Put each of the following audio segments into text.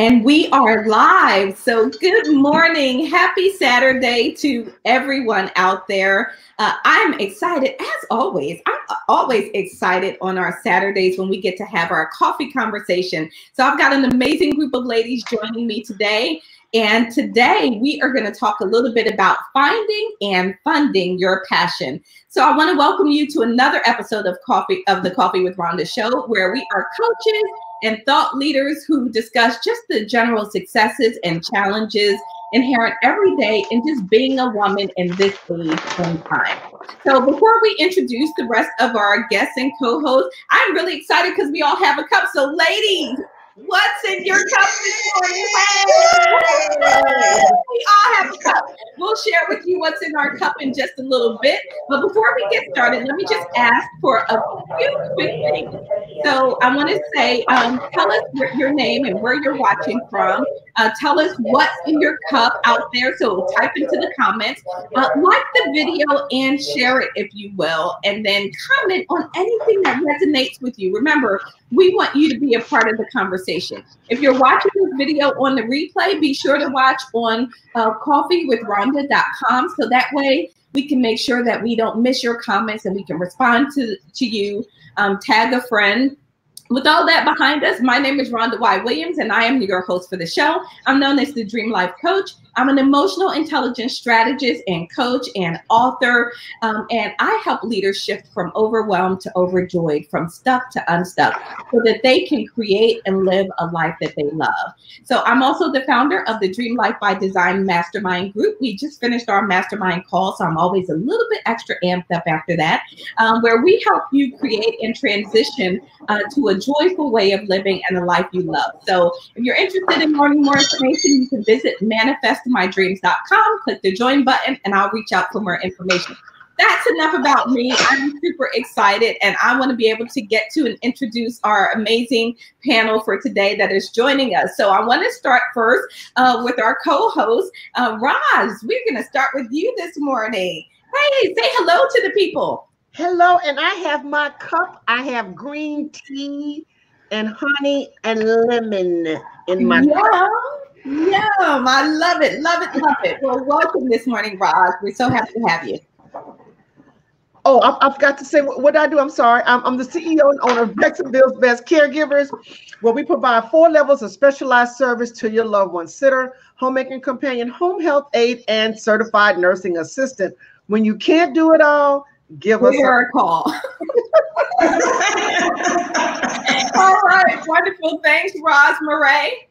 And we are live. So, good morning. Happy Saturday to everyone out there. Uh, I'm excited, as always. I'm always excited on our Saturdays when we get to have our coffee conversation. So, I've got an amazing group of ladies joining me today. And today we are going to talk a little bit about finding and funding your passion. So I want to welcome you to another episode of Coffee of the Coffee with Rhonda show, where we are coaches and thought leaders who discuss just the general successes and challenges inherent every day in just being a woman in this age and time. So before we introduce the rest of our guests and co-hosts, I'm really excited because we all have a cup. So ladies, What's in your cup this morning? We all have a cup. We'll share with you what's in our cup in just a little bit. But before we get started, let me just ask for a few quick things. So I want to say, um, tell us your, your, name and where you're watching from. Uh, tell us what's in your cup out there. So type into the comments. Uh, like the video and share it if you will. And then comment on anything that resonates with you. Remember, we want you to be a part of the conversation. If you're watching this video on the replay, be sure to watch on uh, coffeewithrhonda.com so that way we can make sure that we don't miss your comments and we can respond to, to you. Um, tag a friend with all that behind us, my name is Rhonda Y. Williams, and I am your host for the show. I'm known as the Dream Life Coach. I'm an emotional intelligence strategist and coach and author, um, and I help leaders shift from overwhelmed to overjoyed, from stuck to unstuck, so that they can create and live a life that they love. So I'm also the founder of the Dream Life by Design Mastermind Group. We just finished our mastermind call, so I'm always a little bit extra amped up after that, um, where we help you create and transition uh, to a joyful way of living and a life you love. So if you're interested in learning more information, you can visit manifestmydreams.com, click the join button, and I'll reach out for more information. That's enough about me. I'm super excited and I want to be able to get to and introduce our amazing panel for today that is joining us. So I want to start first uh, with our co-host, uh, Roz. We're going to start with you this morning. Hey, say hello to the people. Hello, and I have my cup. I have green tea and honey and lemon in my yeah. cup. Yeah, I love it, love it, love it. Well, welcome this morning, Roz. We're so happy to have you. Oh, I, I forgot to say what, what I do. I'm sorry. I'm, I'm the CEO and owner of Jacksonville's Best Caregivers, where we provide four levels of specialized service to your loved one sitter, homemaking companion, home health aide, and certified nursing assistant. When you can't do it all, give us a, a call. All right, wonderful. Thanks, Roz Murray.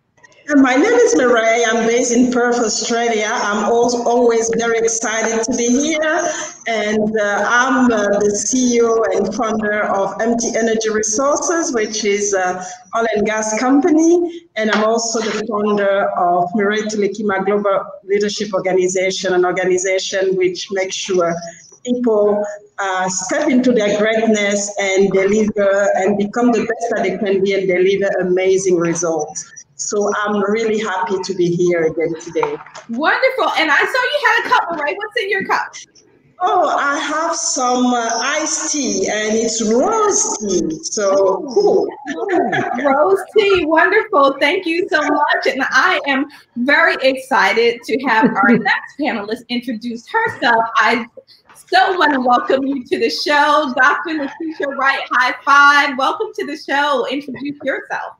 My name is Mireille. I'm based in Perth, Australia. I'm always very excited to be here. And uh, I'm uh, the CEO and founder of MT Energy Resources, which is an oil and gas company. And I'm also the founder of Mireille Tulikima Global Leadership Organization, an organization which makes sure people uh, step into their greatness and deliver and become the best that they can be and deliver amazing results. So I'm really happy to be here again today. Wonderful. And I saw you had a cup, right? What's in your cup? Oh, I have some uh, iced tea and it's rose tea. So cool. rose tea, wonderful. Thank you so much. And I am very excited to have our next panelist introduce herself. I so want to welcome you to the show. Dr. Letitia Wright, high five. Welcome to the show. Introduce yourself.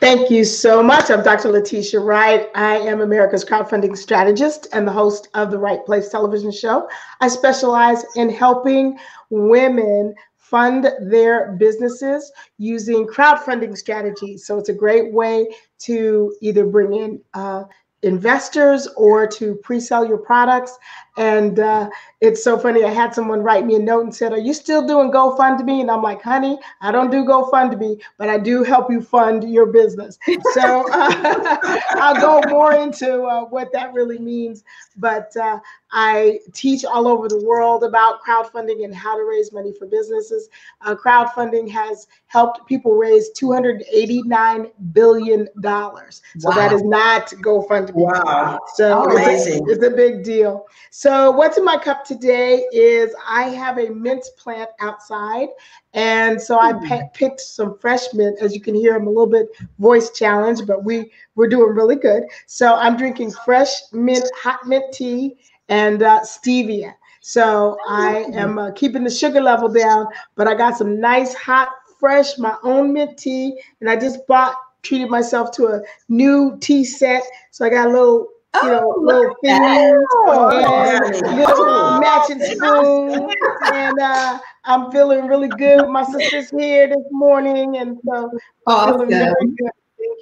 Thank you so much. I'm Dr. Letitia Wright. I am America's crowdfunding strategist and the host of the Wright Place television show. I specialize in helping women fund their businesses using crowdfunding strategies. So it's a great way to either bring in uh, investors or to pre-sell your products. And uh, it's so funny. I had someone write me a note and said, "Are you still doing GoFundMe?" And I'm like, "Honey, I don't do GoFundMe, but I do help you fund your business." So uh, I'll go more into uh, what that really means. But uh, I teach all over the world about crowdfunding and how to raise money for businesses. Uh, crowdfunding has helped people raise 289 billion dollars. So wow. that is not GoFundMe Wow. So amazing. It's a, it's a big deal. So what's in my cup today is I have a mint plant outside. And so I pe- picked some fresh mint. As you can hear, I'm a little bit voice challenged, but we we're doing really good. So I'm drinking fresh mint, hot mint tea and uh, stevia. So I am uh, keeping the sugar level down, but I got some nice hot fresh, my own mint tea, and I just bought treated myself to a new tea set. So I got a little, you know, Oh, little things and little matching spoons. And uh, I'm feeling really good. My sister's here this morning, and so feeling very Awesome.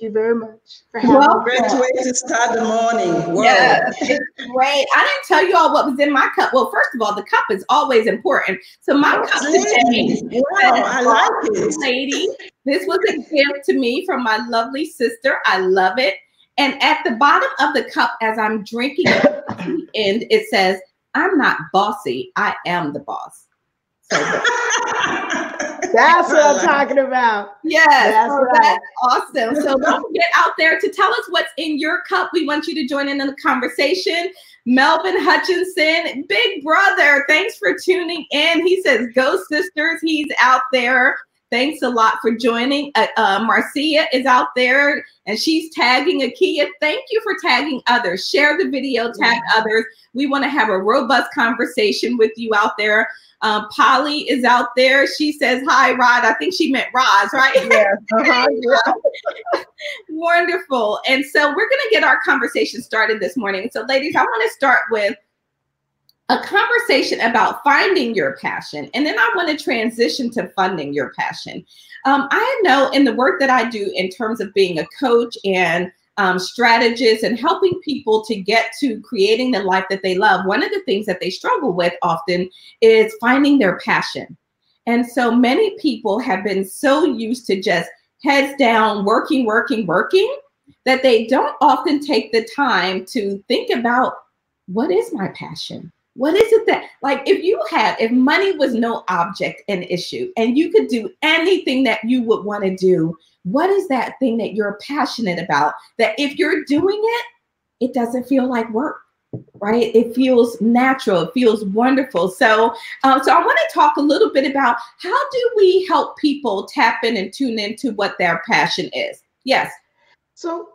Good. Thank you very much for having Well, me. Great way to start the morning. Wow. Yes, it's great. I didn't tell you all what was in my cup. Well, first of all, the cup is always important. So my oh, cup today Lady, Wow, I like it. lady. This was a gift to me from my lovely sister. I love it. And at the bottom of the cup, as I'm drinking it, at end, it says, I'm not bossy, I am the boss. So That's what I'm talking about. yes, That's so right. that's awesome. So don't get out there to tell us what's in your cup. We want you to join in the conversation. Melvin Hutchinson, big brother, thanks for tuning in. He says, Go Sisters. He's out there. Thanks a lot for joining. Uh, uh, Marcia is out there and she's tagging Akia. Thank you for tagging others. Share the video, tag others. We want to have a robust conversation with you out there. Um, Polly is out there. She says, Hi, Rod. I think she meant Roz, right? Yes. Uh-huh. Wonderful. And so we're going to get our conversation started this morning. So, ladies, I want to start with a conversation about finding your passion. And then I want to transition to funding your passion. Um, I know in the work that I do in terms of being a coach and um, strategist and helping people to get to creating the life that they love, one of the things that they struggle with often is finding their passion. And so many people have been so used to just heads down, working, working, working, that they don't often take the time to think about what is my passion? What is it that, like, if you had, if money was no object and issue, and you could do anything that you would want to do, what is that thing that you're passionate about? That if you're doing it, it doesn't feel like work, right? It feels natural, it feels wonderful. So, um, so I want to talk a little bit about how do we help people tap in and tune into what their passion is. Yes. So,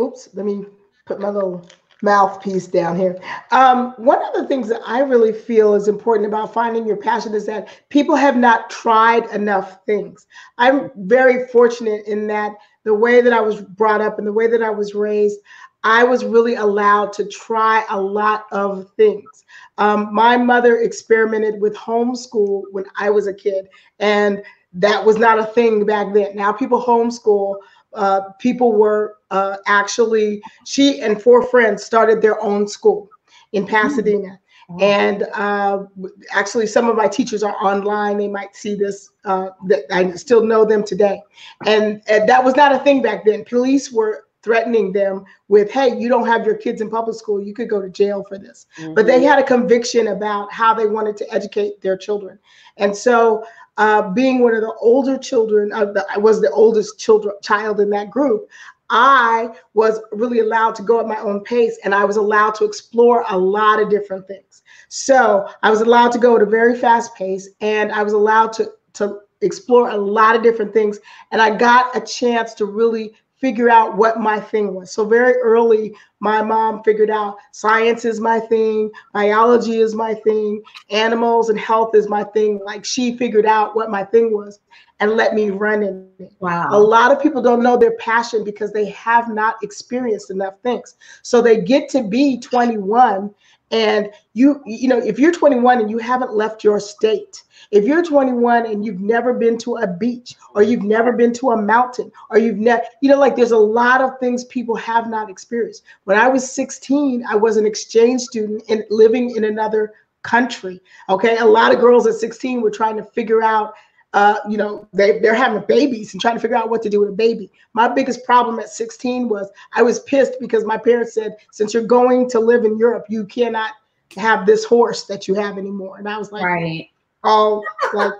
oops, let me put my little mouthpiece down here. Um, one of the things that I really feel is important about finding your passion is that people have not tried enough things. I'm very fortunate in that the way that I was brought up and the way that I was raised, I was really allowed to try a lot of things. Um, my mother experimented with homeschool when I was a kid, and that was not a thing back then. Now people homeschool. Uh, people were uh, actually, she and four friends started their own school in Pasadena. And uh, actually, some of my teachers are online. They might see this. Uh, that I still know them today, and, and that was not a thing back then. Police were threatening them with, "Hey, you don't have your kids in public school. You could go to jail for this." But they had a conviction about how they wanted to educate their children, and so uh, being one of the older children, uh, the, I was the oldest children child in that group. I was really allowed to go at my own pace and I was allowed to explore a lot of different things. So I was allowed to go at a very fast pace and I was allowed to, to explore a lot of different things. And I got a chance to really figure out what my thing was. So very early, my mom figured out science is my thing, biology is my thing, animals and health is my thing. Like she figured out what my thing was and let me run in it. Wow. A lot of people don't know their passion because they have not experienced enough things. So they get to be 21 and you you know if you're 21 and you haven't left your state if you're 21 and you've never been to a beach or you've never been to a mountain or you've never you know like there's a lot of things people have not experienced. When i was 16 i was an exchange student and living in another country okay? A lot of girls at 16 were trying to figure out uh, you know, they, they're having babies and trying to figure out what to do with a baby. My biggest problem at 16 was I was pissed because my parents said, since you're going to live in Europe, you cannot have this horse that you have anymore. And I was like, Right. all like,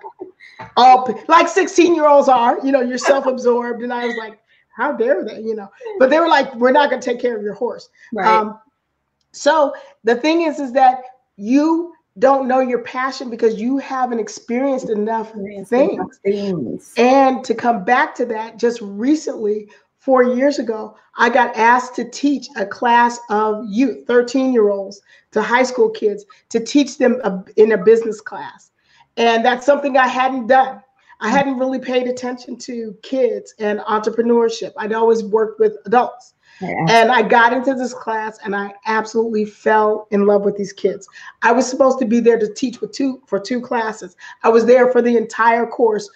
all like 16 year olds are, you know, you're self absorbed. And I was like, how dare they, you know? But they were like, we're not going to take care of your horse. Right. Um, so the thing is, is that you don't know your passion because you haven't experienced enough things. things. And to come back to that, just recently, four years ago, I got asked to teach a class of youth, 13 year olds to high school kids, to teach them a, in a business class. And that's something I hadn't done. I hadn't really paid attention to kids and entrepreneurship. I'd always worked with adults. And I got into this class and I absolutely fell in love with these kids. I was supposed to be there to teach with two for two classes. I was there for the entire course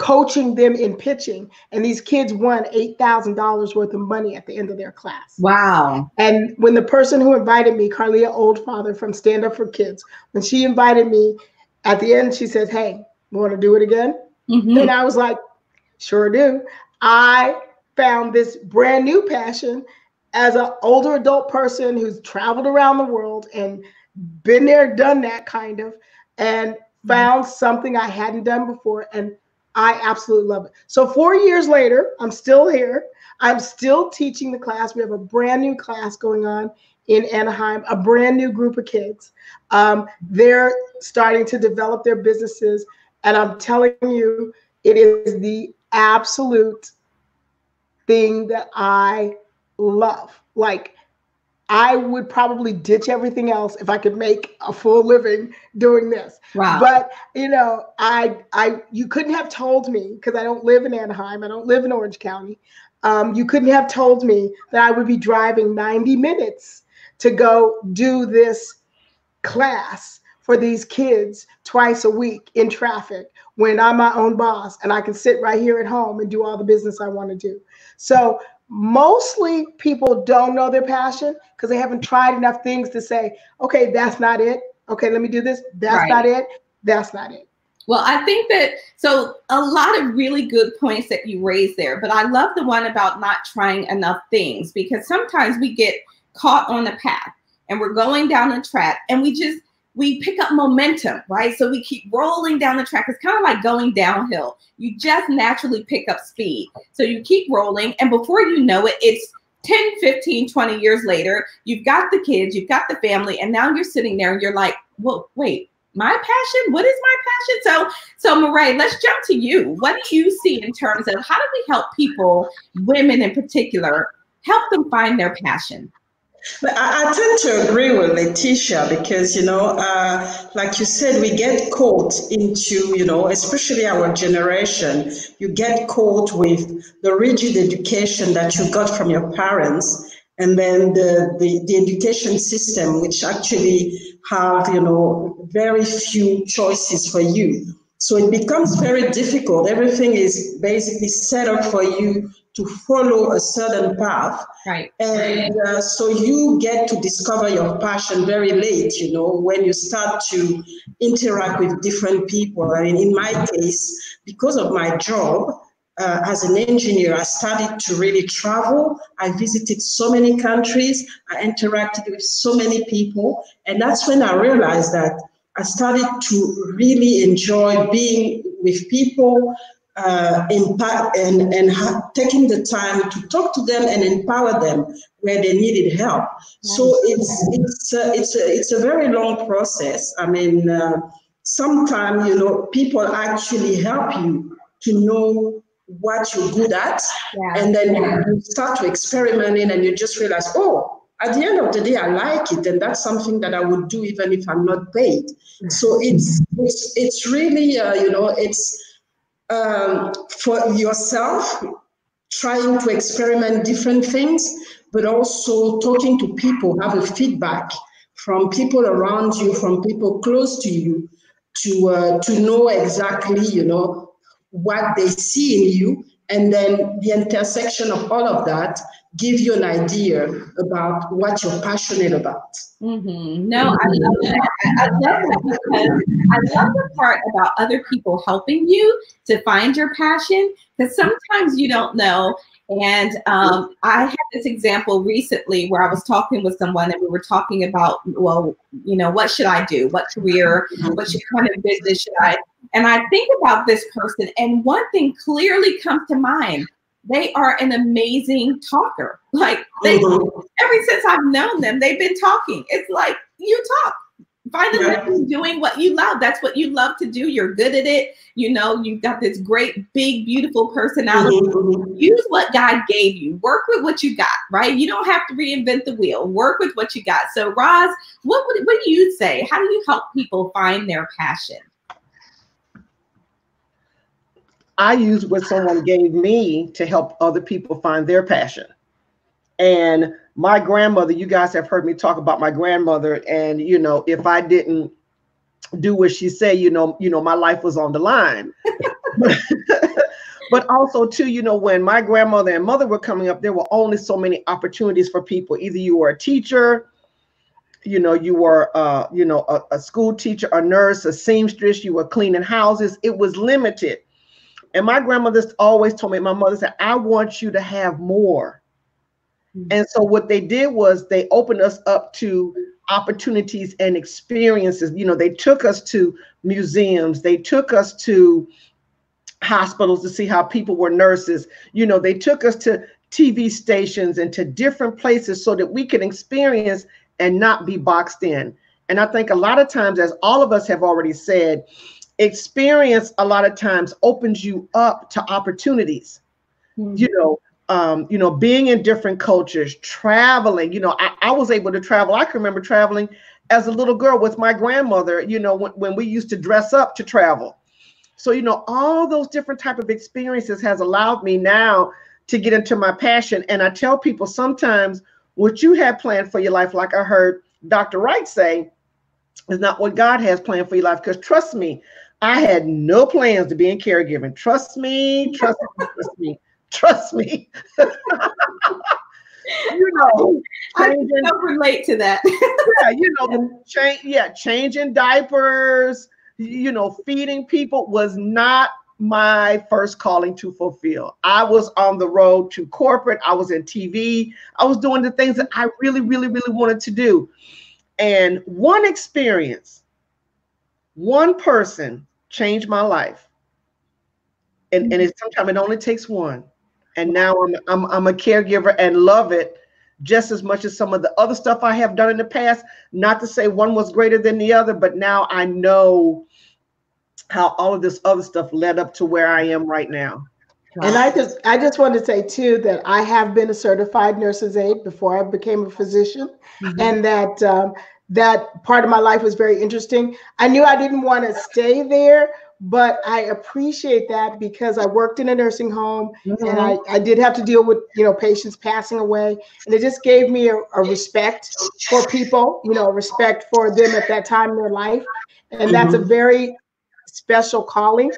coaching them in pitching and these kids won $8,000 worth of money at the end of their class. Wow. And when the person who invited me, Carlia Oldfather from Stand Up for Kids, when she invited me at the end, she said, Hey, want to do it again? Mhm. And I was like, Sure do. I found this brand new passion as an older adult person who's traveled around the world and been there, done that kind of, and found something I hadn't done before. And I absolutely love it. So, four years later, I'm still here. I'm still teaching the class. We have a brand new class going on in Anaheim, a brand new group of kids. Um, they're starting to develop their businesses. And I'm telling you, it is the absolute thing that I love. Like, I would probably ditch everything else if I could make a full living doing this. Wow. But you know, I I you couldn't have told me because I don't live in Anaheim. I don't live in Orange County. Um, you couldn't have told me that I would be driving 90 minutes to go do this class for these kids twice a week in traffic when I'm my own boss and I can sit right here at home and do all the business I want to do. So mostly people don't know their passion because they haven't tried enough things to say, okay, that's not it. Okay, let me do this. That's Right. not it. That's not it. Well, I think that so a lot of really good points that you raised there, but I love the one about not trying enough things because sometimes we get caught on the path and we're going down a track and we just we pick up momentum, right? So we keep rolling down the track. It's kind of like going downhill. You just naturally pick up speed. So you keep rolling and before you know it, it's 10, 15, 20 years later, you've got the kids, you've got the family, and now you're sitting there and you're like, well, wait, my passion? What is my passion? So, so Marae, let's jump to you. What do you see in terms of how do we help people, women in particular, help them find their passion? But I, I tend to agree with Letitia because, you know, uh, like you said, we get caught into, you know, especially our generation, you get caught with the rigid education that you got from your parents and then the, the, the education system, which actually have, you know, very few choices for you. So it becomes very difficult. Everything is basically set up for you to follow a certain path. Right. And uh, so you get to discover your passion very late, you know, when you start to interact with different people. I mean, in my case, because of my job uh, as an engineer, I started to really travel. I visited so many countries. I interacted with so many people. And that's when I realized that I started to really enjoy being with people, uh, impact and, and ha- taking the time to talk to them and empower them where they needed help. So it's it's a, it's a, it's a very long process. I mean, uh, sometimes you know people actually help you to know what you're good at, Yeah. and then you start to experimenting, and you just realize, oh. At the end of the day, I like it, and that's something that I would do even if I'm not paid. So it's it's it's really uh, you know it's um, for yourself, trying to experiment different things, but also talking to people, have a feedback from people around you, from people close to you, to uh, to know exactly, you know, what they see in you, and then the intersection of all of that give you an idea about what you're passionate about. Mm-hmm. No, I love that. I, love that because I love the part about other people helping you to find your passion because sometimes you don't know. And um, I had this example recently where I was talking with someone and we were talking about, well, you know, what should I do? What career? What kind of business should I? And I think about this person, and one thing clearly comes to mind they are an amazing talker. Like they, mm-hmm. ever since I've known them, they've been talking. It's like you talk. Find a yeah. doing what you love. That's what you love to do. You're good at it. You know, you've got this great, big, beautiful personality. Mm-hmm. Use what God gave you. Work with what you got, right? You don't have to reinvent the wheel. Work with what you got. So, Roz, what would what do you say? How do you help people find their passion? I use what someone gave me to help other people find their passion. And my grandmother, you guys have heard me talk about my grandmother, and you know, if I didn't do what she said, you know, you know, my life was on the line. but also too, you know, when my grandmother and mother were coming up, there were only so many opportunities for people. Either you were a teacher, you know, you were, uh, you know, a, a school teacher, a nurse, a seamstress, you were cleaning houses. It was limited. And my grandmother always told me, my mother said, I want you to have more. Mm-hmm. And so what they did was they opened us up to opportunities and experiences. You know, they took us to museums, they took us to hospitals to see how people were nurses. You know, they took us to TV stations and to different places so that we could experience and not be boxed in. And I think a lot of times, as all of us have already said, experience a lot of times opens you up to opportunities. Mm-hmm. You know, um, you know, being in different cultures, traveling. You know, I, I, was able to travel. I can remember traveling as a little girl with my grandmother. You know, when, when we used to dress up to travel. So you know, all those different type of experiences has allowed me now to get into my passion. And I tell people sometimes what you have planned for your life, like I heard Dr. Wright say, is not what God has planned for your life. Because trust me, I had no plans to be in caregiving. Trust me, trust me, trust me, trust me. you know, changing, I can relate to that. yeah, you know, the change, yeah, changing diapers, you know, feeding people was not my first calling to fulfill. I was on the road to corporate, I was in TV, I was doing the things that I really, really, really wanted to do. And one experience, one person changed my life. And, and it, sometimes it only takes one. And now I'm, I'm, I'm a caregiver and love it just as much as some of the other stuff I have done in the past. Not to say one was greater than the other, but now I know how all of this other stuff led up to where I am right now. And I just I just want to say too that I have been a certified nurse's aide before I became a physician, mm-hmm. and that um, that part of my life was very interesting. I knew I didn't want to stay there, but I appreciate that because I worked in a nursing home mm-hmm. and I, I did have to deal with, you know, patients passing away. And it just gave me a, a respect for people, you know, respect for them at that time in their life. And mm-hmm. that's a very special calling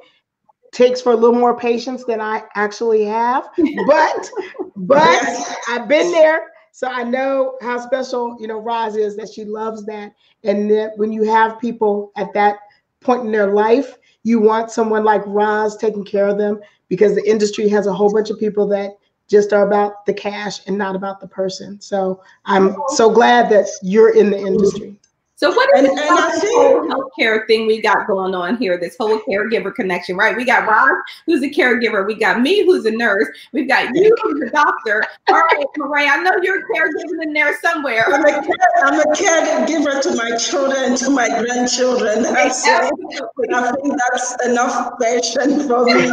takes for a little more patience than I actually have. But but I've been there so I know how special, you know, Roz is that she loves that. And that when you have people at that point in their life, you want someone like Roz taking care of them because the industry has a whole bunch of people that just are about the cash and not about the person. So I'm so glad that you're in the industry. So what is and, this and whole healthcare thing we got going on here? This whole caregiver connection, right? We got Ron, who's a caregiver. We got me, who's a nurse. We've got you, who's a doctor. All right, Marie, I know you're a caregiver in there somewhere. I'm a, I'm a caregiver to my children, to my grandchildren. I think that's enough passion for me.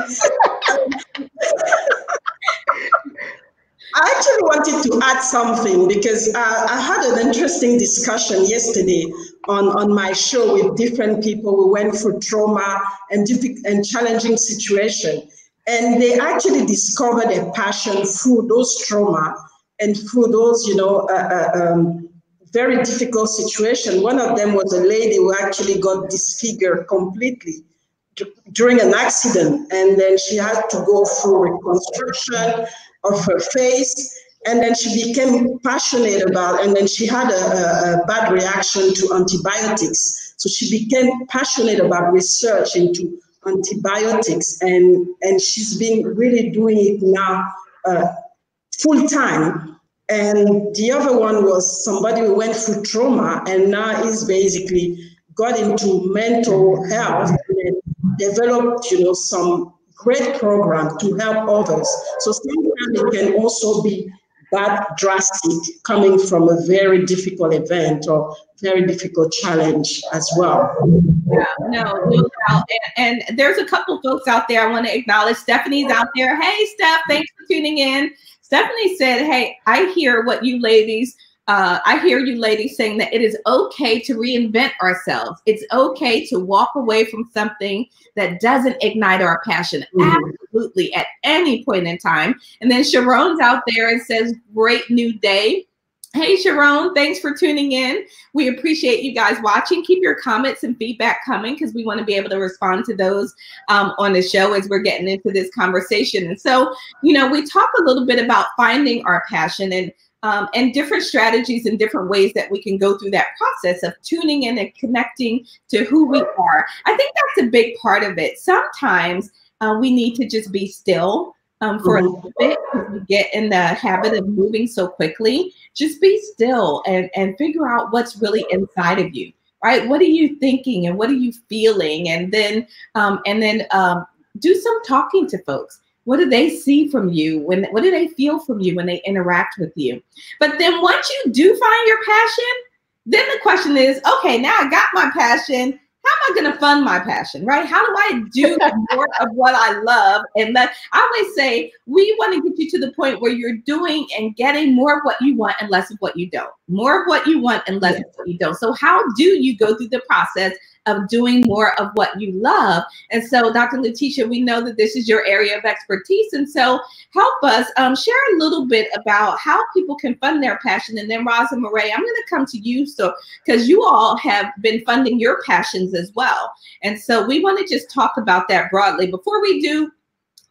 I actually wanted to add something because uh, I had an interesting discussion yesterday on, on my show with different people. We went through trauma and, and challenging situation. And they actually discovered a passion through those trauma and through those, you know, uh, uh, um, very difficult situation. One of them was a lady who actually got disfigured completely during an accident. And then she had to go through reconstruction of her face. And then she became passionate about, and then she had a, a, bad reaction to antibiotics. So she became passionate about research into antibiotics, and and she's been really doing it now uh, full time. And the other one was somebody who went through trauma and now is basically got into mental health and developed, you know, some great program to help others. So sometimes it can also be that drastic coming from a very difficult event or very difficult challenge as well. Yeah, no, no doubt. And, and there's a couple folks out there I want to acknowledge. Stephanie's out there. Hey, Steph, thanks for tuning in. Stephanie said, Hey, I hear what you ladies uh, I hear you ladies saying that it is okay to reinvent ourselves. It's okay to walk away from something that doesn't ignite our passion. Mm-hmm. Absolutely, at any point in time. And then Sharon's out there and says, Great new day. Hey, Sharon, thanks for tuning in. We appreciate you guys watching. Keep your comments and feedback coming because we want to be able to respond to those um, on the show as we're getting into this conversation. And so, you know, we talk a little bit about finding our passion and um, and different strategies and different ways that we can go through that process of tuning in and connecting to who we are. I think that's a big part of it. Sometimes uh, we need to just be still um, for a little bit because we get in the habit of moving so quickly. Just be still and, and figure out what's really inside of you, right? What are you thinking and what are you feeling? And then, um, and then um, do some talking to folks what do they see from you when what do they feel from you when they interact with you but then once you do find your passion then the question is okay now i got my passion how am I going to fund my passion, right? How do I do more of what I love? And that I always say we want to get you to the point where you're doing and getting more of what you want and less of what you don't. More of what you want and less of what you don't. So how do you go through the process of doing more of what you love. And so, Dr. Letitia, we know that this is your area of expertise. And so, help us um, share a little bit about how people can fund their passion. And then, Roz and Murray, I'm going to come to you. So, because you all have been funding your passions as well. And so, we want to just talk about that broadly. Before we do,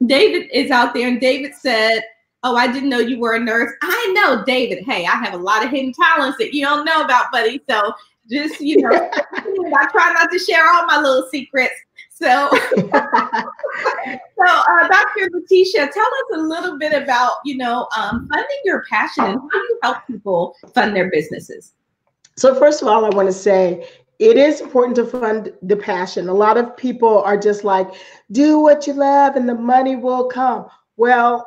David is out there, and David said, Oh, I didn't know you were a nurse. I know, David. Hey, I have a lot of hidden talents that you don't know about, buddy. So just you know, I try not to share all my little secrets. So, so uh, Dr. Letitia, tell us a little bit about you know um, funding your passion and how you help people fund their businesses. So first of all, I want to say it is important to fund the passion. A lot of people are just like, do what you love and the money will come. Well,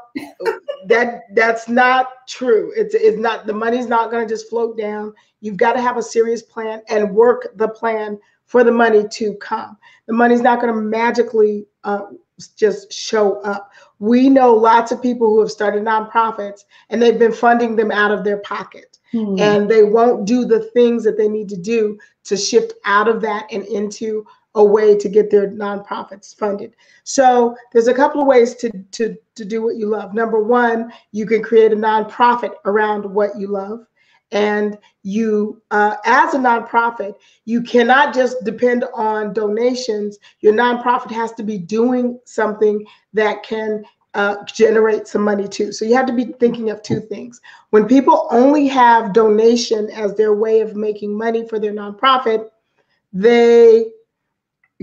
that that's not true. It's it's not the money's not going to just float down. You've got to have a serious plan and work the plan for the money to come. The money's not going to magically uh, just show up. We know lots of people who have started nonprofits and they've been funding them out of their pocket. Hmm. And they won't do the things that they need to do to shift out of that and into a way to get their nonprofits funded. So there's a couple of ways to, to, to do what you love. Number one, you can create a nonprofit around what you love. And you, uh, as a nonprofit, you cannot just depend on donations. Your nonprofit has to be doing something that can uh, generate some money too. So you have to be thinking of two things. When people only have donation as their way of making money for their nonprofit, they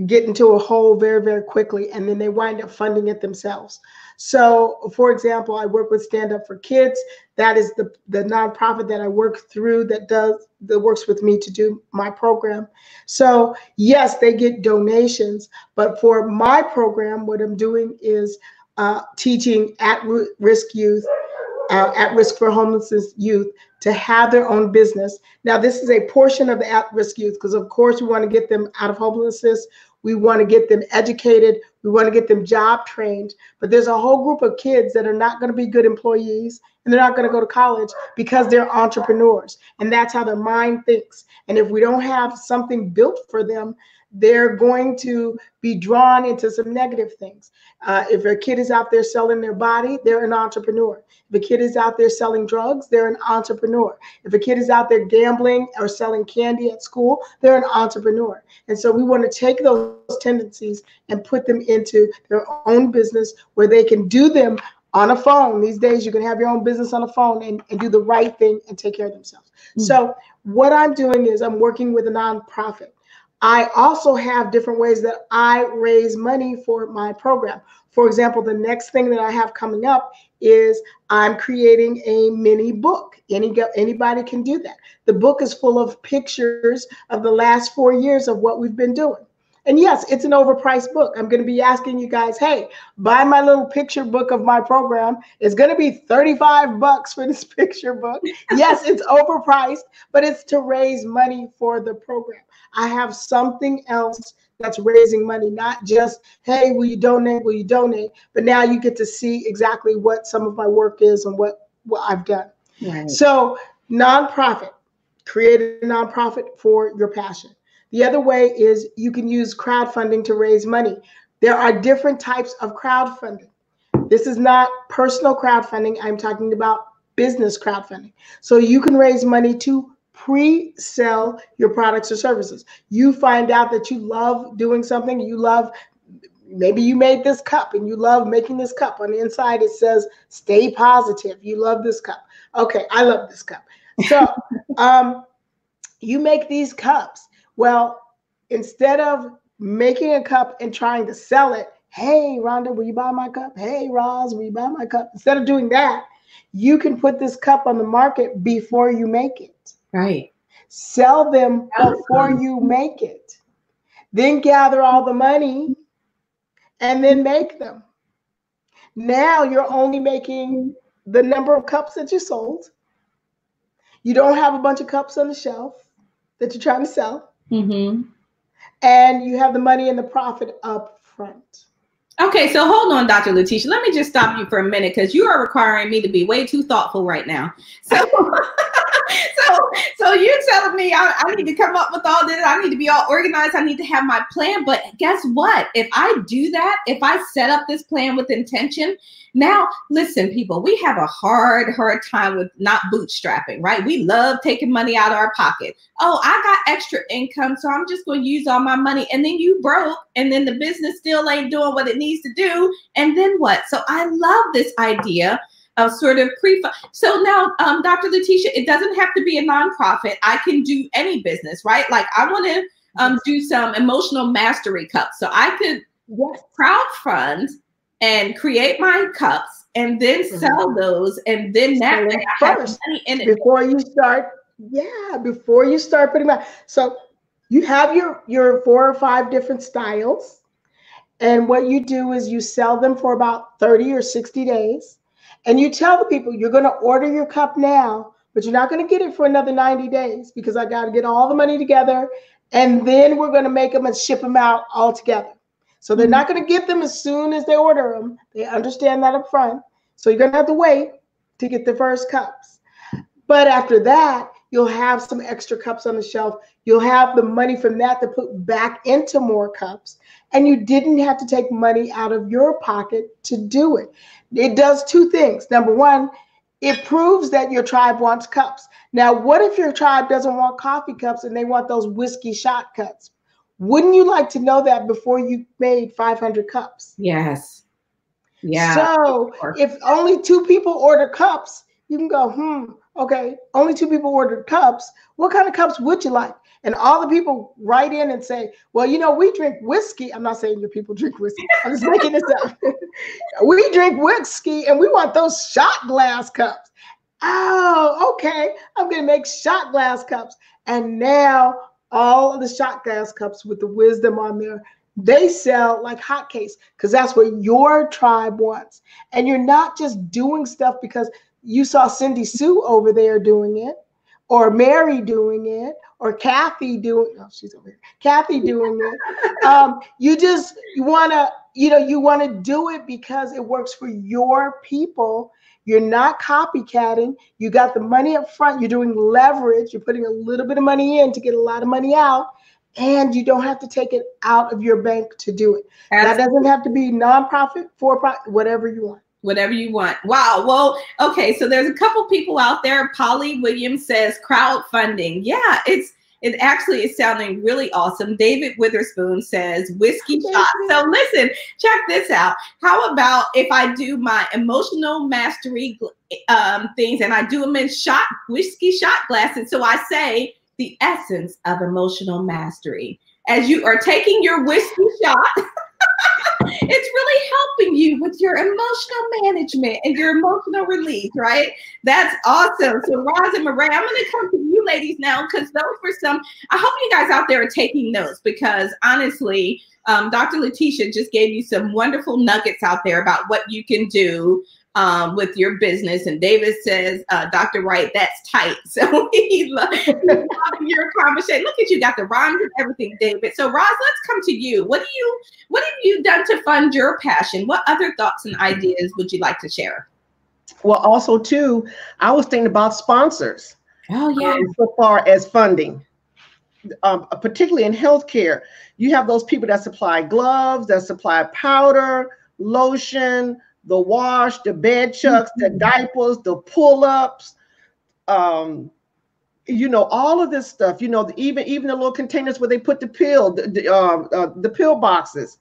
get into a hole very, very quickly, and then they wind up funding it themselves. So, for example, I work with Stand Up for Kids. That is the, the nonprofit that I work through that does that works with me to do my program. So, yes, they get donations, but for my program, what I'm doing is uh, teaching at-risk youth, uh, at risk for homelessness youth to have their own business. Now, this is a portion of the at-risk youth because, of course, we want to get them out of homelessness. We want to get them educated. We want to get them job trained. But there's a whole group of kids that are not going to be good employees and they're not going to go to college because they're entrepreneurs. And that's how their mind thinks. And if we don't have something built for them, they're going to be drawn into some negative things. Uh, if a kid is out there selling their body, they're an entrepreneur. If a kid is out there selling drugs, they're an entrepreneur. If a kid is out there gambling or selling candy at school, they're an entrepreneur. And so we want to take those tendencies and put them into their own business where they can do them on a phone. These days, you can have your own business on a phone and, and do the right thing and take care of themselves. Mm-hmm. So, what I'm doing is I'm working with a nonprofit I also have different ways that I raise money for my program. For example, the next thing that I have coming up is I'm creating a mini book. Any anybody can do that. The book is full of pictures of the last four years of what we've been doing. And yes, it's an overpriced book. I'm going to be asking you guys, hey, buy my little picture book of my program. It's going to be 35 bucks for this picture book. yes, it's overpriced, but it's to raise money for the program. I have something else that's raising money, not just, hey, will you donate? Will you donate? But now you get to see exactly what some of my work is and what, what I've done. Right. So, nonprofit, create a nonprofit for your passion. The other way is you can use crowdfunding to raise money. There are different types of crowdfunding. This is not personal crowdfunding. I'm talking about business crowdfunding. So you can raise money to pre sell your products or services. You find out that you love doing something, you love maybe you made this cup and you love making this cup. On the inside, it says stay positive. You love this cup. Okay, I love this cup. So um, you make these cups. Well, instead of making a cup and trying to sell it, hey, Rhonda, will you buy my cup? Hey, Roz, will you buy my cup? Instead of doing that, you can put this cup on the market before you make it. Right. Sell them before you make it. Then gather all the money and then make them. Now you're only making the number of cups that you sold. You don't have a bunch of cups on the shelf that you're trying to sell. Mm-hmm. And you have the money and the profit up front. Okay, so hold on, Dr. Letitia. Let me just stop you for a minute because you are requiring me to be way too thoughtful right now. So so, so you're telling me I, I, need to come up with all this. I need to be all organized. I need to have my plan. But guess what? If I do that, if I set up this plan with intention, now listen, people, we have a hard, hard time with not bootstrapping, right? We love taking money out of our pocket. Oh, I got extra income, so I'm just going to use all my money. And then you broke, and then the business still ain't doing what it needs to do. And then what? So I love this idea a sort of pre. So now, um, Dr. Letitia, it doesn't have to be a nonprofit. I can do any business, right? Like I want to um, do some emotional mastery cups. So I could yes. crowdfund and create my cups and then mm-hmm. sell those, and then that way I have money in it. Before you start, yeah, before you start putting that. So you have your your four or five different styles. And what you do is you sell them for about 30 or 60 days and you tell the people you're going to order your cup now, but you're not going to get it for another 90 days because I got to get all the money together. And then we're going to make them and ship them out all together. So they're not mm-hmm. going to get them as soon as they order them. They understand that up front. So you're going to have to wait to get the first cups. But after that, you'll have some extra cups on the shelf. You'll have the money from that to put back into more cups. And you didn't have to take money out of your pocket to do it. It does two things. Number one, it proves that your tribe wants cups. Now, what if your tribe doesn't want coffee cups and they want those whiskey shot cups? Wouldn't you like to know that before you made 500 cups? Yes. Yeah. So if only two people order cups, you can go, hmm, okay, only two people ordered cups. What kind of cups would you like? And all the people write in and say, well, you know, we drink whiskey. I'm not saying your people drink whiskey. I'm just making this up. we drink whiskey and we want those shot glass cups. Oh, okay. I'm going to make shot glass cups. And now all of the shot glass cups with the wisdom on there, they sell like hotcakes because that's what your tribe wants. And you're not just doing stuff because you saw Cindy Sue over there doing it or Mary doing it or Kathy doing oh she's over here. Kathy doing it. Um, you just you want to you know you want to do it because it works for your people. You're not copycatting. You got the money up front. You're doing leverage. You're putting a little bit of money in to get a lot of money out and you don't have to take it out of your bank to do it. Absolutely. that doesn't have to be nonprofit for profit whatever you want whatever you want. Wow. Well, okay. So there's a couple people out there. Polly Williams says crowdfunding. Yeah, it's it actually is sounding really awesome. David Witherspoon says whiskey shot. So listen, check this out. How about if I do my emotional mastery um, things and I do them in shot whiskey shot glasses? So I say the essence of emotional mastery. As you are taking your whiskey shot. it's really helping you with your emotional management and your emotional release, right? That's awesome. So, Roz and Marae, I'm going to come to you ladies now because those were some. I hope you guys out there are taking notes because honestly, um, Dr. Letitia just gave you some wonderful nuggets out there about what you can do um, with your business. And David says, uh, Dr. Wright, that's tight. So he loves your conversation. Look at you, got the rhymes and everything, David. So Roz, let's come to you. What do you what have you done to fund your passion? What other thoughts and ideas would you like to share? Well, also too, I was thinking about sponsors. Oh yeah. Um, so far as funding. Um, particularly in healthcare, you have those people that supply gloves, that supply powder, lotion, the wash, the bed chucks, the mm-hmm. diapers, the pull-ups, um, you know, all of this stuff. You know, even even the little containers where they put the pill, the the, uh, uh, the pill boxes.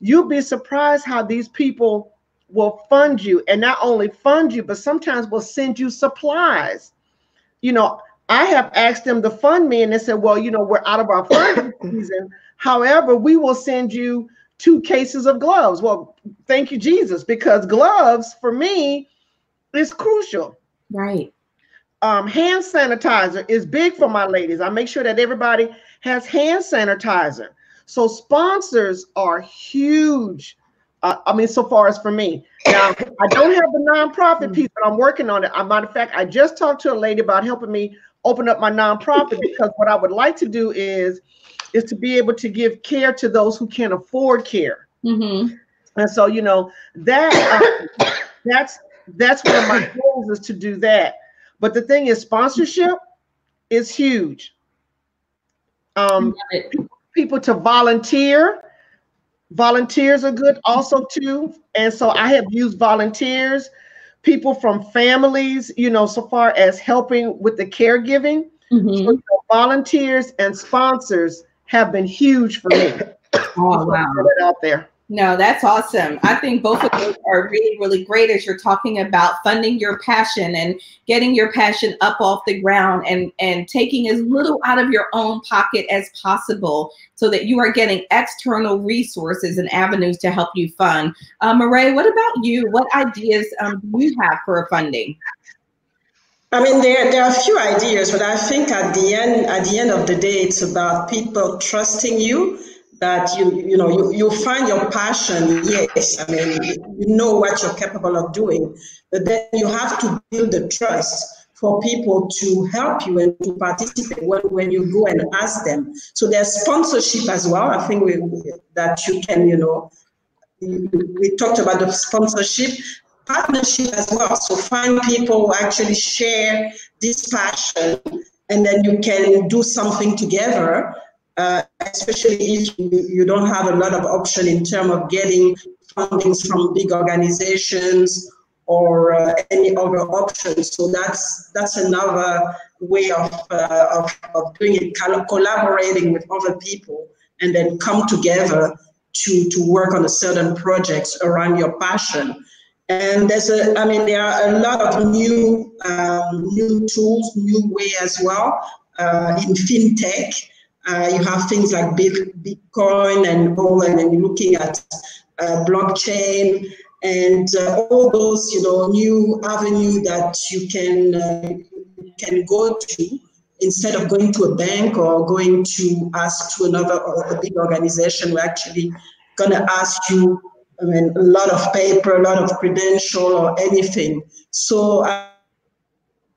You'll be surprised how these people will fund you, and not only fund you, but sometimes will send you supplies. You know, I have asked them to fund me, and they said, "Well, you know, we're out of our funding season. However, we will send you." Two cases of gloves. Well, thank you, Jesus, because gloves for me is crucial. Right. Um, hand sanitizer is big for my ladies. I make sure that everybody has hand sanitizer. So sponsors are huge. Uh, I mean, so far as for me. Now, I don't have the nonprofit piece, but I'm working on it. As a matter of fact, I just talked to a lady about helping me open up my nonprofit because what I would like to do is is to be able to give care to those who can't afford care. Mm-hmm. And so, you know, that uh, that's that's one of my goals is to do that. But the thing is, sponsorship is huge. Um, people to volunteer. Volunteers are good also too. And so I have used volunteers, people from families, you know, so far as helping with the caregiving. Mm-hmm. So, volunteers and sponsors have been huge for me. Oh wow! out there. No, that's awesome. I think both of those are really, really great as you're talking about funding your passion and getting your passion up off the ground and, and taking as little out of your own pocket as possible so that you are getting external resources and avenues to help you fund. Uh, Marae, what about you? What ideas um, do you have for funding? I mean, there, there are a few ideas, but I think at the end, at the end of the day, it's about people trusting you that you, you know, you, you find your passion. Yes. I mean, you know what you're capable of doing, but then you have to build the trust for people to help you and to participate when, when you go and ask them. So there's sponsorship as well. I think we, that you can, you know, we talked about the sponsorship partnership as well. So find people who actually share this passion, and then you can do something together. Uh, especially if you, don't have a lot of option in terms of getting fundings from big organizations or uh, any other options. So that's that's another way of, uh, of, of doing it, collaborating with other people and then come together to, to work on a certain projects around your passion. And there's a, I mean, there are a lot of new, um, new tools, new way as well uh, in fintech. Uh, you have things like Bitcoin and all, and then looking at uh, blockchain and uh, all those, you know, new avenue that you can uh, can go to instead of going to a bank or going to ask to another a big organization. We're actually going to ask you I mean, a lot of paper, a lot of credential or anything. So, uh,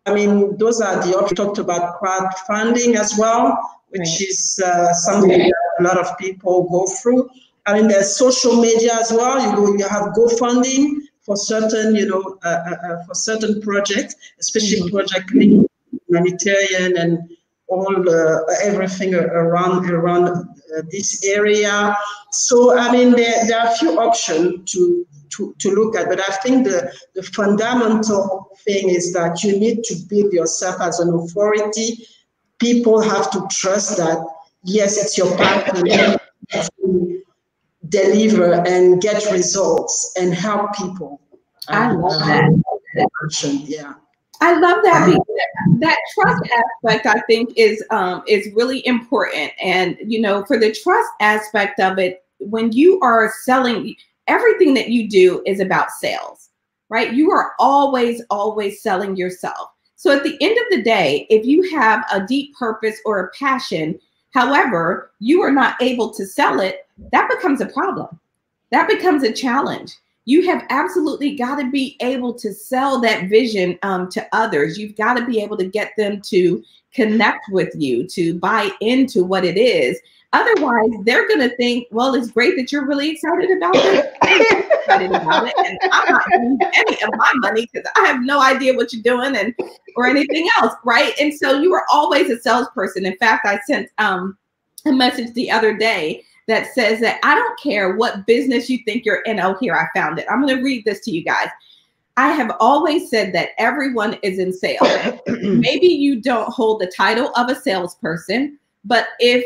I mean, those are the options. talked about crowdfunding as well, which right. is uh, something that a lot of people go through. I mean, there's social media as well. You go, you have GoFunding for certain, you know, uh, uh, uh for certain projects, especially mm-hmm. project humanitarian and all uh, everything around around this area. So I mean, there, there are a few options to, to to look at, but I think the the fundamental thing is that you need to build yourself as an authority. People have to trust that yes, it's your partner to deliver and get results and help people. I love um, that. Yeah. I love that because that trust aspect I think is um, is really important, and you know, for the trust aspect of it, when you are selling, everything that you do is about sales, right? You are always, always selling yourself. So at the end of the day, if you have a deep purpose or a passion, however, you are not able to sell it, that becomes a problem. That becomes a challenge. You have absolutely got to be able to sell that vision um, to others. You've got to be able to get them to connect with you, to buy into what it is. Otherwise, they're going to think, well, it's great that you're really excited about it. excited about it, and I'm not giving any of my money because I have no idea what you're doing and or anything else, right? And so you are always a salesperson. In fact, I sent um, a message the other day that says that I don't care what business you think you're in. Oh, here I found it. I'm going to read this to you guys. I have always said that everyone is in sales. Maybe you don't hold the title of a salesperson, but if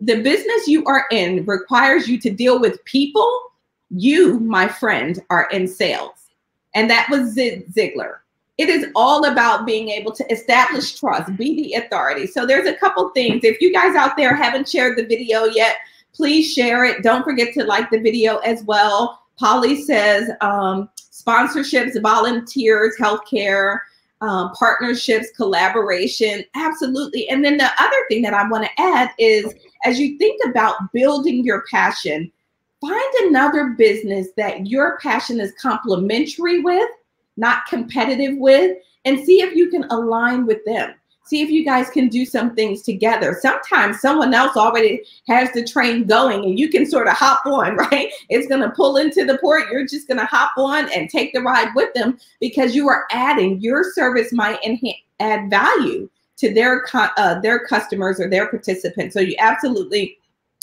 the business you are in requires you to deal with people, you, my friend, are in sales. And that was Zig Ziglar. It is all about being able to establish trust, be the authority. So there's a couple things. If you guys out there haven't shared the video yet, please share it. Don't forget to like the video as well. Polly says um, sponsorships, volunteers, healthcare, um, partnerships, collaboration, absolutely. And then the other thing that I want to add is as you think about building your passion, find another business that your passion is complementary with, not competitive with, and see if you can align with them. See if you guys can do some things together. Sometimes someone else already has the train going and you can sort of hop on, right? It's going to pull into the port. You're just going to hop on and take the ride with them because you are adding your service might enhance, add value to their uh, their customers or their participants. So you absolutely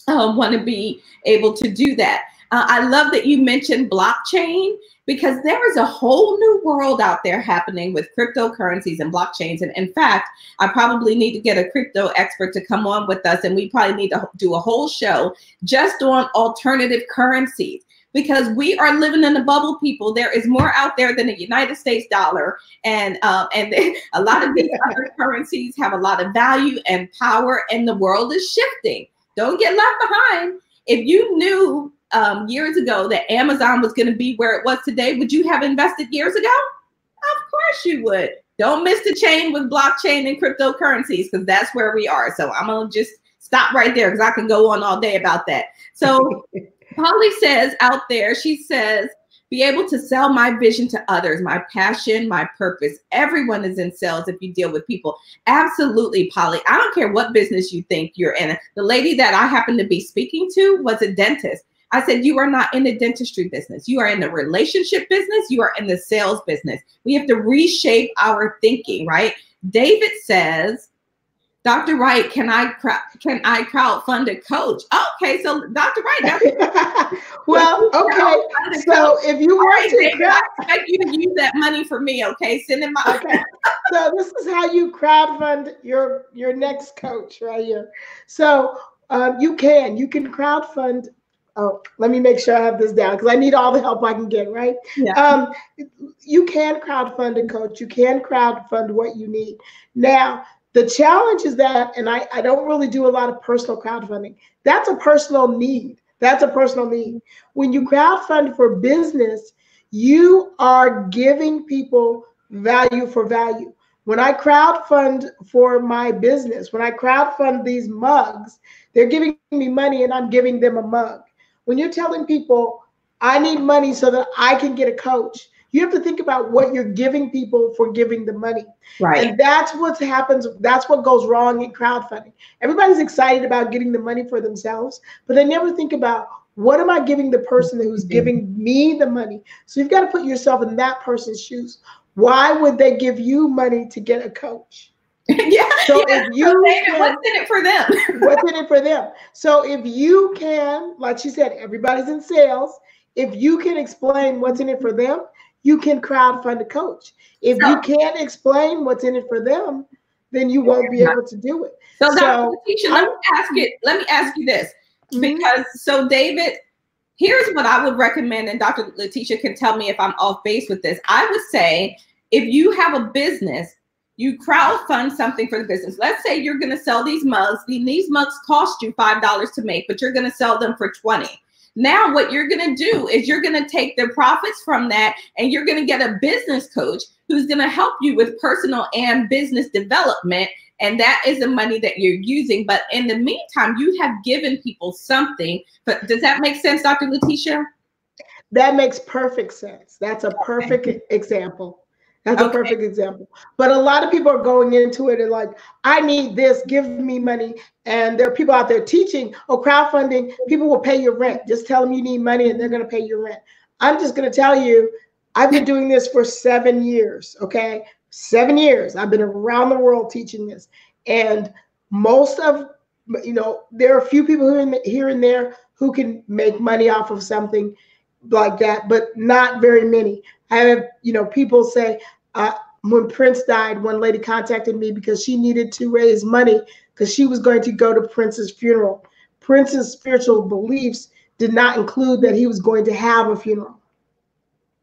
um, want to be able to do that. Uh, I love that you mentioned blockchain because there is a whole new world out there happening with cryptocurrencies and blockchains. And in fact, I probably need to get a crypto expert to come on with us, and we probably need to do a whole show just on alternative currencies because we are living in a bubble, people. There is more out there than the United States dollar, and um, and a lot of these other currencies have a lot of value and power, and the world is shifting. Don't get left behind. If you knew um, years ago that Amazon was going to be where it was today, would you have invested years ago? Of course you would. Don't miss the chain with blockchain and cryptocurrencies because that's where we are. So I'm gonna just stop right there because I can go on all day about that. So Polly says out there, she says, be able to sell my vision to others, my passion, my purpose. Everyone is in sales if you deal with people. Absolutely, Polly. I don't care what business you think you're in. The lady that I happened to be speaking to was a dentist. I said, You are not in the dentistry business. You are in the relationship business. You are in the sales business. We have to reshape our thinking, right? David says, Dr. Wright, can I can I crowdfund a coach? Okay, so Dr. Wright. well, okay. So if you want right, to, crowd- I expect you to use that money for me. Okay, send in my. Okay. so this is how you crowdfund your your next coach right here. So um, you can you can crowdfund. Oh, let me make sure I have this down because I need all the help I can get. Right. Yeah. Um, you can crowdfund a coach. You can crowdfund what you need. Now the challenge is that, and I, I don't really do a lot of personal crowdfunding. That's a personal need. That's a personal need. When you crowdfund for business, you are giving people value for value. When I crowdfund for my business, when I crowdfund these mugs, they're giving me money and I'm giving them a mug. When you're telling people, I need money so that I can get a coach, you have to think about what you're giving people for giving the money. Right. And that's what happens. That's what goes wrong in crowdfunding. Everybody's excited about getting the money for themselves, but they never think about what am I giving the person who's mm-hmm. giving me the money? So you've got to put yourself in that person's shoes. Why would they give you money to get a coach? yeah. So yeah. if you can, what's in it for them? what's in it for them? So if you can, like she said, everybody's in sales. If you can explain what's in it for them, you can crowdfund a coach. If so, you can't explain what's in it for them, then you won't be able to do it. So, so. Let me ask it. Let me ask you this, mm-hmm. because so David, here's what I would recommend, and Dr. Letitia can tell me if I'm off base with this. I would say if you have a business, you crowdfund something for the business. Let's say you're going to sell these mugs. These mugs cost you five dollars to make, but you're going to sell them for twenty. Now, what you're going to do is you're going to take the profits from that and you're going to get a business coach who's going to help you with personal and business development. And that is the money that you're using. But in the meantime, you have given people something. But does that make sense, Dr. Letitia? That makes perfect sense. That's a perfect okay. example. That's okay. a perfect example. But a lot of people are going into it and like, I need this, give me money. And there are people out there teaching, oh, crowdfunding, people will pay your rent. Just tell them you need money and they're going to pay your rent. I'm just going to tell you, I've been doing this for seven years. Okay. Seven years. I've been around the world teaching this. And most of, you know, there are a few people here, here and there who can make money off of something like that, but not very many. I have, you know, people say, uh, when Prince died, one lady contacted me because she needed to raise money because she was going to go to Prince's funeral. Prince's spiritual beliefs did not include that he was going to have a funeral.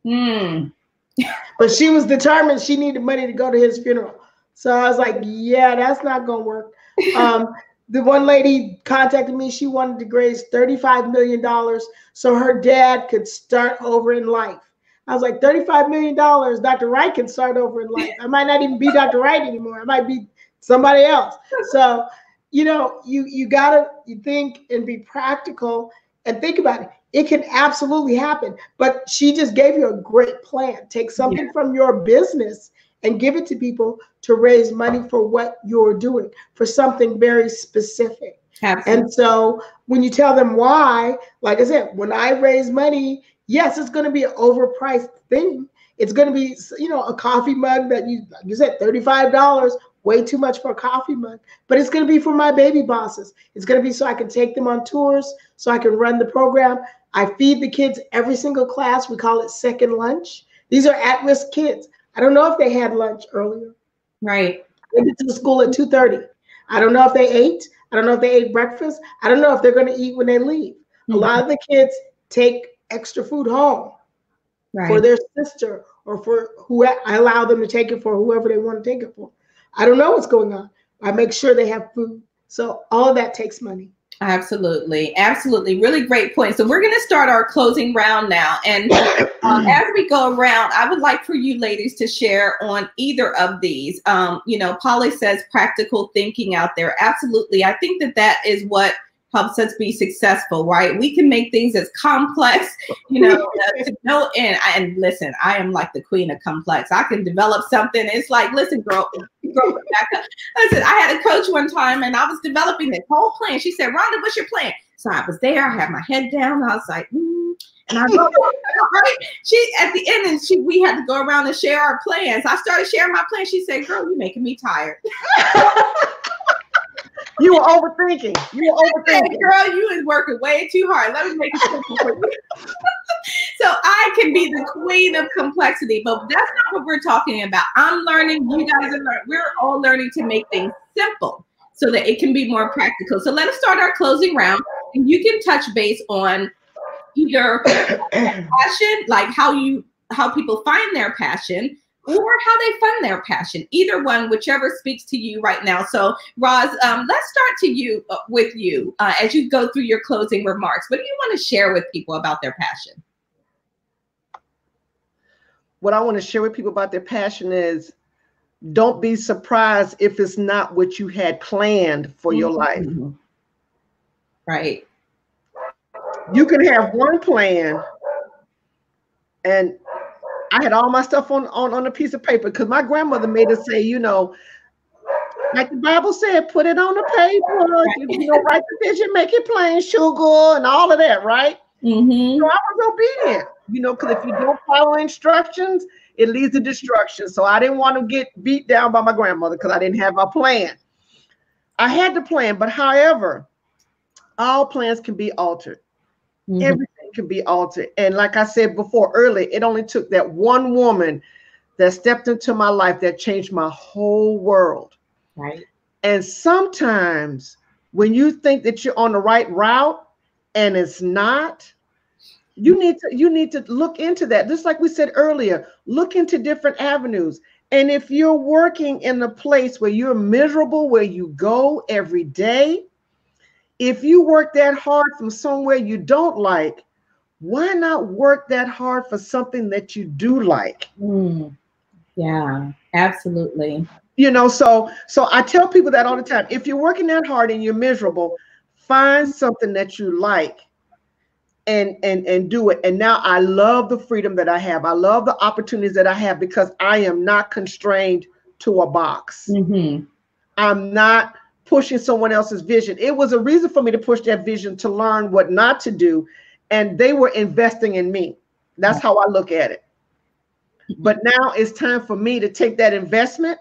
Mm. but she was determined she needed money to go to his funeral. So I was like, yeah, that's not going to work. Um, the one lady contacted me. She wanted to raise $35 million so her dad could start over in life. I was like, $35 million, Dr. Wright can start over in life. I might not even be Dr. Wright anymore. I might be somebody else. So, you know, you you gotta you think and be practical and think about it. It can absolutely happen. But she just gave you a great plan. Take something yeah. from your business and give it to people to raise money for what you're doing, for something very specific. Absolutely. And so when you tell them why, like I said, when I raise money yes, it's going to be an overpriced thing. It's going to be, you know, a coffee mug that you, like you said, $35, way too much for a coffee mug, but it's going to be for my baby bosses. It's going to be so I can take them on tours, so I can run the program. I feed the kids every single class. We call it second lunch. These are at-risk kids. I don't know if they had lunch earlier. Right. They get to the school at 2.30. I don't know if they ate. I don't know if they ate breakfast. I don't know if they're going to eat when they leave. Mm-hmm. A lot of the kids take extra food home right. for their sister or for who I allow them to take it for whoever they want to take it for. I don't know what's going on. I make sure they have food. So all of that takes money. Absolutely. Absolutely. Really great point. So we're going to start our closing round now. And um, as we go around, I would like for you ladies to share on either of these. Um, you know, Polly says practical thinking out there. Absolutely. I think that that is what helps us be successful, right? We can make things as complex, you know, to no end. And listen, I am like the queen of complex. I can develop something. It's like, listen, girl, girl back up. Listen, I had a coach one time and I was developing this whole plan. She said, Rhonda, what's your plan? So I was there, I had my head down. I was like, mm. and I go, right? She at the end, and she we had to go around and share our plans. I started sharing my plan. She said, "Girl, you're making me tired." You were overthinking. You were overthinking. Girl, you is working way too hard. Let me make it simple for you. so I can be the queen of complexity, but that's not what we're talking about. I'm learning. You guys are learning. We're all learning to make things simple so that it can be more practical. So let us start our closing round, and you can touch base on either passion, like how you how people find their passion, or how they fund their passion. Either one, whichever speaks to you right now. So, Roz, um, let's start to you uh, with you uh, as you go through your closing remarks. What do you want to share with people about their passion? What I want to share with people about their passion is don't be surprised if it's not what you had planned for mm-hmm. your life. Right. You can have one plan and I had all my stuff on on, on a piece of paper because my grandmother made us say, you know, like the Bible said, put it on the paper, right. you know, write the vision, make it plain, sugar, and all of that, right? Mm-hmm. So I was obedient, you know, because if you don't follow instructions, it leads to destruction. So I didn't want to get beat down by my grandmother because I didn't have a plan. I had the plan, but however, all plans can be altered. Mm-hmm. Every can be altered. And like I said before earlier, it only took that one woman that stepped into my life that changed my whole world. Right. And sometimes when you think that you're on the right route and it's not, you need to you need to look into that. Just like we said earlier, look into different avenues. And if you're working in a place where you're miserable, where you go every day, if you work that hard from somewhere you don't like, why not work that hard for something that you do like? Mm. Yeah, absolutely. You know, so so I tell people that all the time. If you're working that hard and you're miserable, find something that you like and and and do it and now i love the freedom that i have i love the opportunities that i have because i am not constrained to a box Mm-hmm. i'm not pushing someone else's vision it was a reason for me to push that vision to learn what not to do and they were investing in me. That's how i look at it. But now it's time for me to take that investment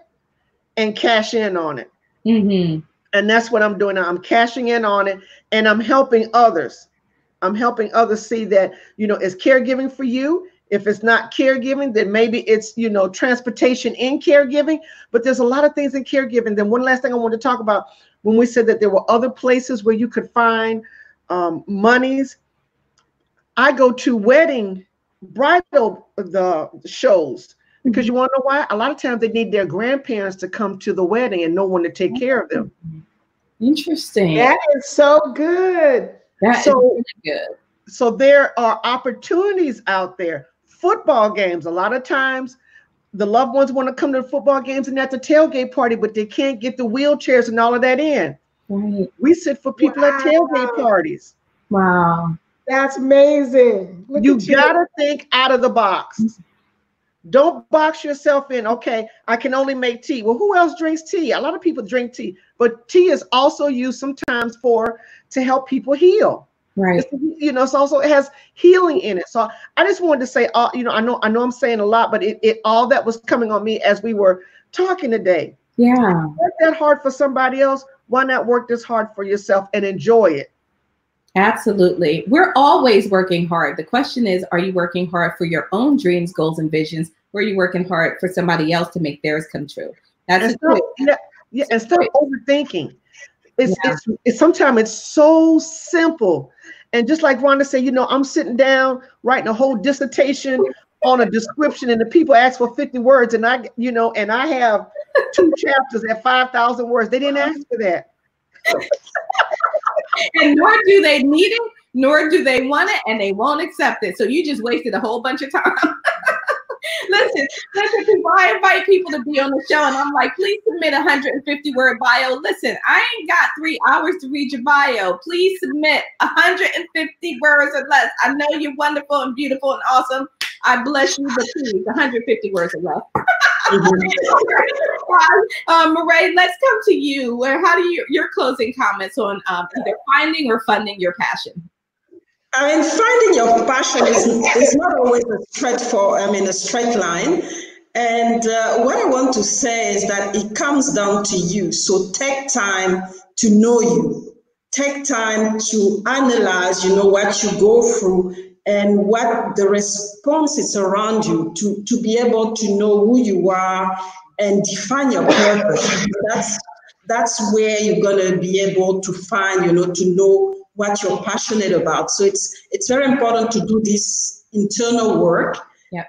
and cash in on it. Mm-hmm. and that's what i'm doing now. I'm cashing in on it and i'm helping others. I'm helping others see that you know it's caregiving for you. If it's not caregiving then maybe it's you know transportation in caregiving. But there's a lot of things in caregiving. Then one last thing i want to talk about. When we said that there were other places where you could find um, monies i go to wedding bridal the shows mm-hmm. because you want to know why a lot of times they need their grandparents to come to the wedding and no one to take care of them mm-hmm. Interesting. That is so good. That is So- really good. so there are opportunities out there football games a lot of times the loved ones want to come to the football games and at the tailgate party but they can't get the wheelchairs and all of that in Right. we sit for people at tailgate parties Wow. That's amazing. Look you gotta think out of the box don't box yourself in okay i can only make tea well who else drinks tea a lot of people drink tea but tea is also used sometimes for to help people heal Right. It's, you know, it's also it has healing in it. So I just wanted to say, all you know, I know I know I'm saying a lot, but it, it all that was coming on me as we were talking today. Yeah. Work that hard for somebody else. Why not work this hard for yourself and enjoy it? Absolutely. We're always working hard. The question is, are you working hard for your own dreams, goals, and visions, or are you working hard for somebody else to make theirs come true? That's And stop, yeah, yeah, and stop overthinking. It's, Yeah. it's it's sometimes it's so simple. And just like Rhonda said, you know, I'm sitting down writing a whole dissertation on a description, and the people ask for 50 words, and I, you know, and I have two chapters at 5,000 words. They didn't ask for that. And nor do they need it, nor do they want it, and they won't accept it. So you just wasted a whole bunch of time. listen, listen, people, I invite people to be on the show, and I'm like, please submit a 150 word bio. Listen, I ain't got three hours to read your bio. Please submit 150 words or less. I know you're wonderful and beautiful and awesome. I bless you, but please, 150 words or less. um, Marae, let's come to you. Where how do you your closing comments on um, either finding or funding your passion? I mean, finding your passion is, is not always a straight for, I mean, a straight line. And uh, what I want to say is that it comes down to you. So take time to know you. Take time to analyze, you know, what you go through and what the responses around you to, to be able to know who you are and define your purpose. That's that's where you're gonna be able to find, you know, to know what you're passionate about. So it's it's very important to do this internal work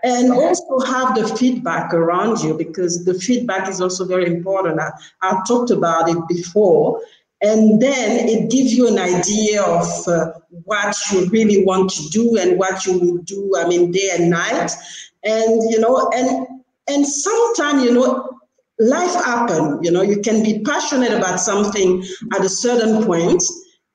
and also have the feedback around you because the feedback is also very important. I, I've talked about it before. And then it gives you an idea of uh, what you really want to do and what you will do, I mean, day and night. And, you know, and and sometimes, you know, life happen, you know, you can be passionate about something at a certain point,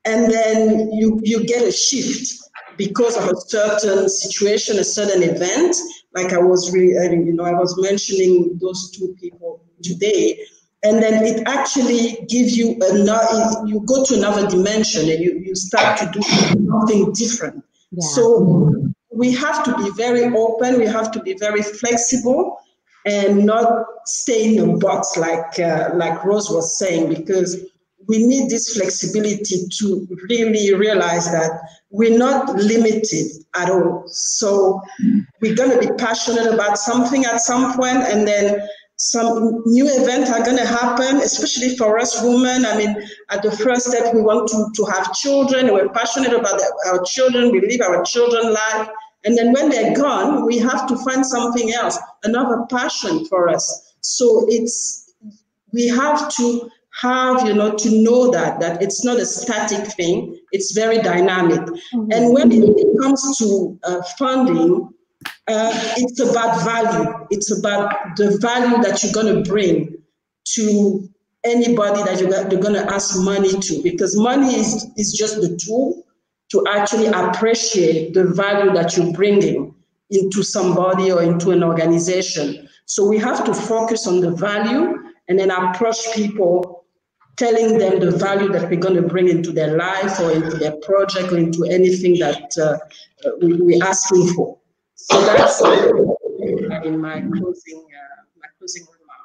and then you you get a shift because of a certain situation, a certain event. Like I was really, you know, I was mentioning those two people today, and then it actually gives you another. You go to another dimension, and you you start to do something different. Yeah. So we have to be very open. We have to be very flexible, and not stay in a box like uh, like Rose was saying, because we need this flexibility to really realize that we're not limited at all. So we're going to be passionate about something at some point, and then some new events are going to happen, especially for us women. I mean, at the first step, we want to, to have children. We're passionate about our children. We live our children life. And then when they're gone, we have to find something else, another passion for us. So it's we have to have, you know, to know that that it's not a static thing. It's very dynamic. Mm-hmm. And when it comes to uh, funding, uh, it's about value. It's about the value that you're going to bring to anybody that you're, going to ask money to, because money is, is just the tool to actually appreciate the value that you're bringing into somebody or into an organization. So we have to focus on the value and then approach people telling them the value that we're going to bring into their life or into their project or into anything that uh, we, we're asking for. So that's in my closing, uh, my closing remark.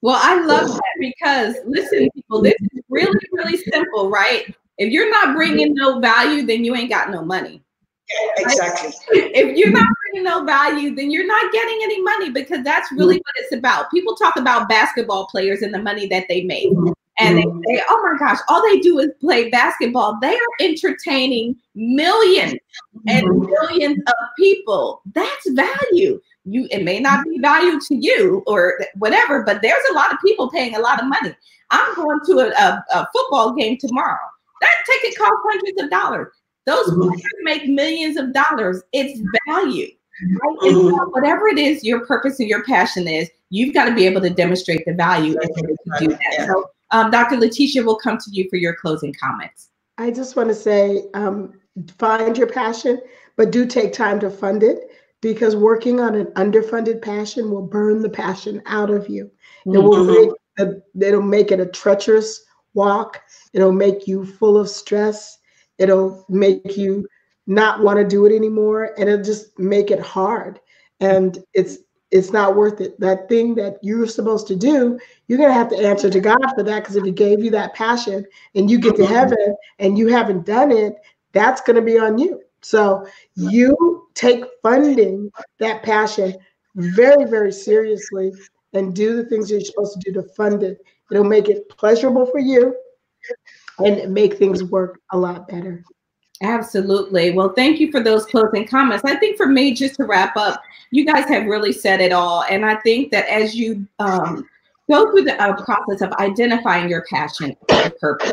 Well, I love that because listen, people, this is really, really simple, right? If you're not bringing no value, then you ain't got no money. Yeah, exactly. If you're not bringing no value, then you're not getting any money because that's really mm-hmm. what it's about. People talk about basketball players and the money that they make. Mm-hmm. And they mm-hmm. say, oh my gosh, all they do is play basketball. They are entertaining millions and mm-hmm. millions of people. That's value. You it may not be value to you or whatever, but there's a lot of people paying a lot of money. I'm going to a, a, a football game tomorrow. That ticket costs hundreds of dollars. Those mm-hmm. players make millions of dollars. It's value. Right? Mm-hmm. So whatever it is your purpose and your passion is, you've got to be able to demonstrate the value in order to do that. So, um, Dr. Letitia will come to you for your closing comments. I just want to say um, find your passion, but do take time to fund it because working on an underfunded passion will burn the passion out of you. It mm-hmm. make a, it'll make it a treacherous walk. It'll make you full of stress. It'll make you not want to do it anymore, and it'll just make it hard. And it's it's not worth it. That thing that you're supposed to do, you're gonna have to answer to God for that. Because if He gave you that passion and you get to mm-hmm. heaven and you haven't done it, that's gonna be on you. So you take funding that passion very, very seriously and do the things you're supposed to do to fund it. It'll make it pleasurable for you and make things work a lot better. Absolutely. Well, thank you for those closing comments. I think for me, just to wrap up, you guys have really said it all. And I think that as you um, go through the uh, process of identifying your passion and purpose,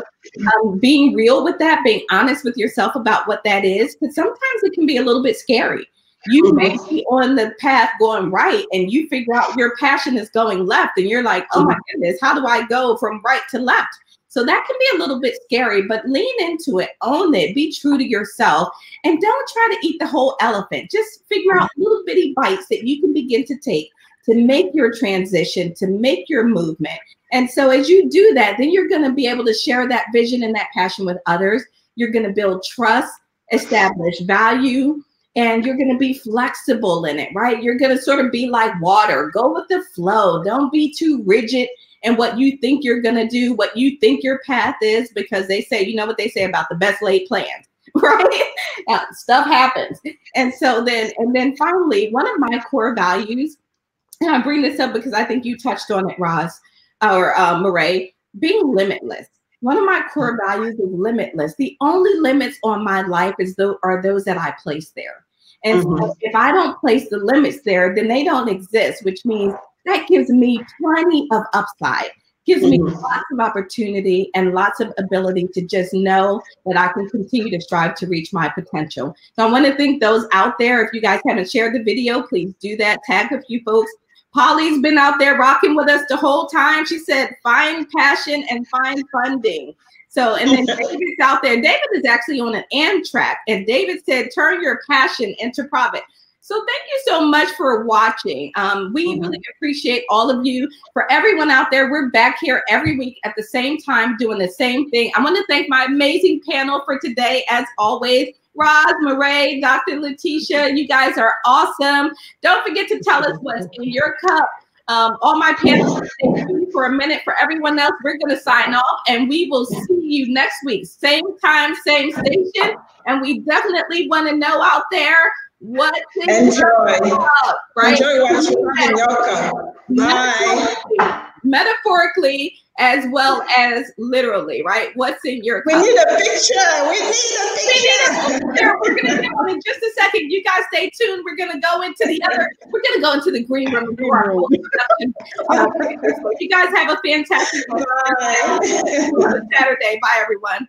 um, being real with that, being honest with yourself about what that is, because sometimes it can be a little bit scary. You may mm-hmm. be on the path going right and you figure out your passion is going left, and you're like, oh my mm-hmm. goodness, how do I go from right to left? So that can be a little bit scary, but lean into it, own it, be true to yourself, and don't try to eat the whole elephant. Just figure out mm-hmm. little bitty bites that you can begin to take to make your transition, to make your movement. And so as you do that, then you're going to be able to share that vision and that passion with others. You're going to build trust, establish value, and you're going to be flexible in it, right? You're going to sort of be like water, go with the flow. Don't be too rigid and what you think you're going to do, what you think your path is, because they say, you know what they say about the best laid plans, right? Stuff happens. And so then, and then finally, one of my core values, and I bring this up because I think you touched on it, Roz or uh, Murray, being limitless. One of my core values is limitless. The only limits on my life is though are those that I place there. And mm-hmm. so if I don't place the limits there, then they don't exist, which means that gives me plenty of upside gives me mm-hmm. lots of opportunity and lots of ability to just know that I can continue to strive to reach my potential. So I want to thank those out there. If you guys haven't shared the video, please do that. Tag a few folks. Polly's been out there rocking with us the whole time. She said, find passion and find funding. So, and then David's out there. David is actually on an Amtrak. And David said, turn your passion into profit. So thank you so much for watching. Um, we mm-hmm. really appreciate all of you. For everyone out there, we're back here every week at the same time doing the same thing. I want to thank my amazing panel for today, as always. Roz, Murray, Dr. Letitia, you guys are awesome. Don't forget to tell us what's in your cup. Um, all my panelists, for a minute. For everyone else, we're going to sign off and we will see you next week. Same time, same station. And we definitely want to know out there what enjoy, up, right? Enjoy in your cup. Bye. metaphorically as well as literally, right? What's in your cup? We need a picture. We need a picture. We're gonna one in just a second. You guys stay tuned. We're gonna go into the other. We're gonna go into the green room and do our whole production. You guys have a fantastic Bye. Saturday. Bye, everyone.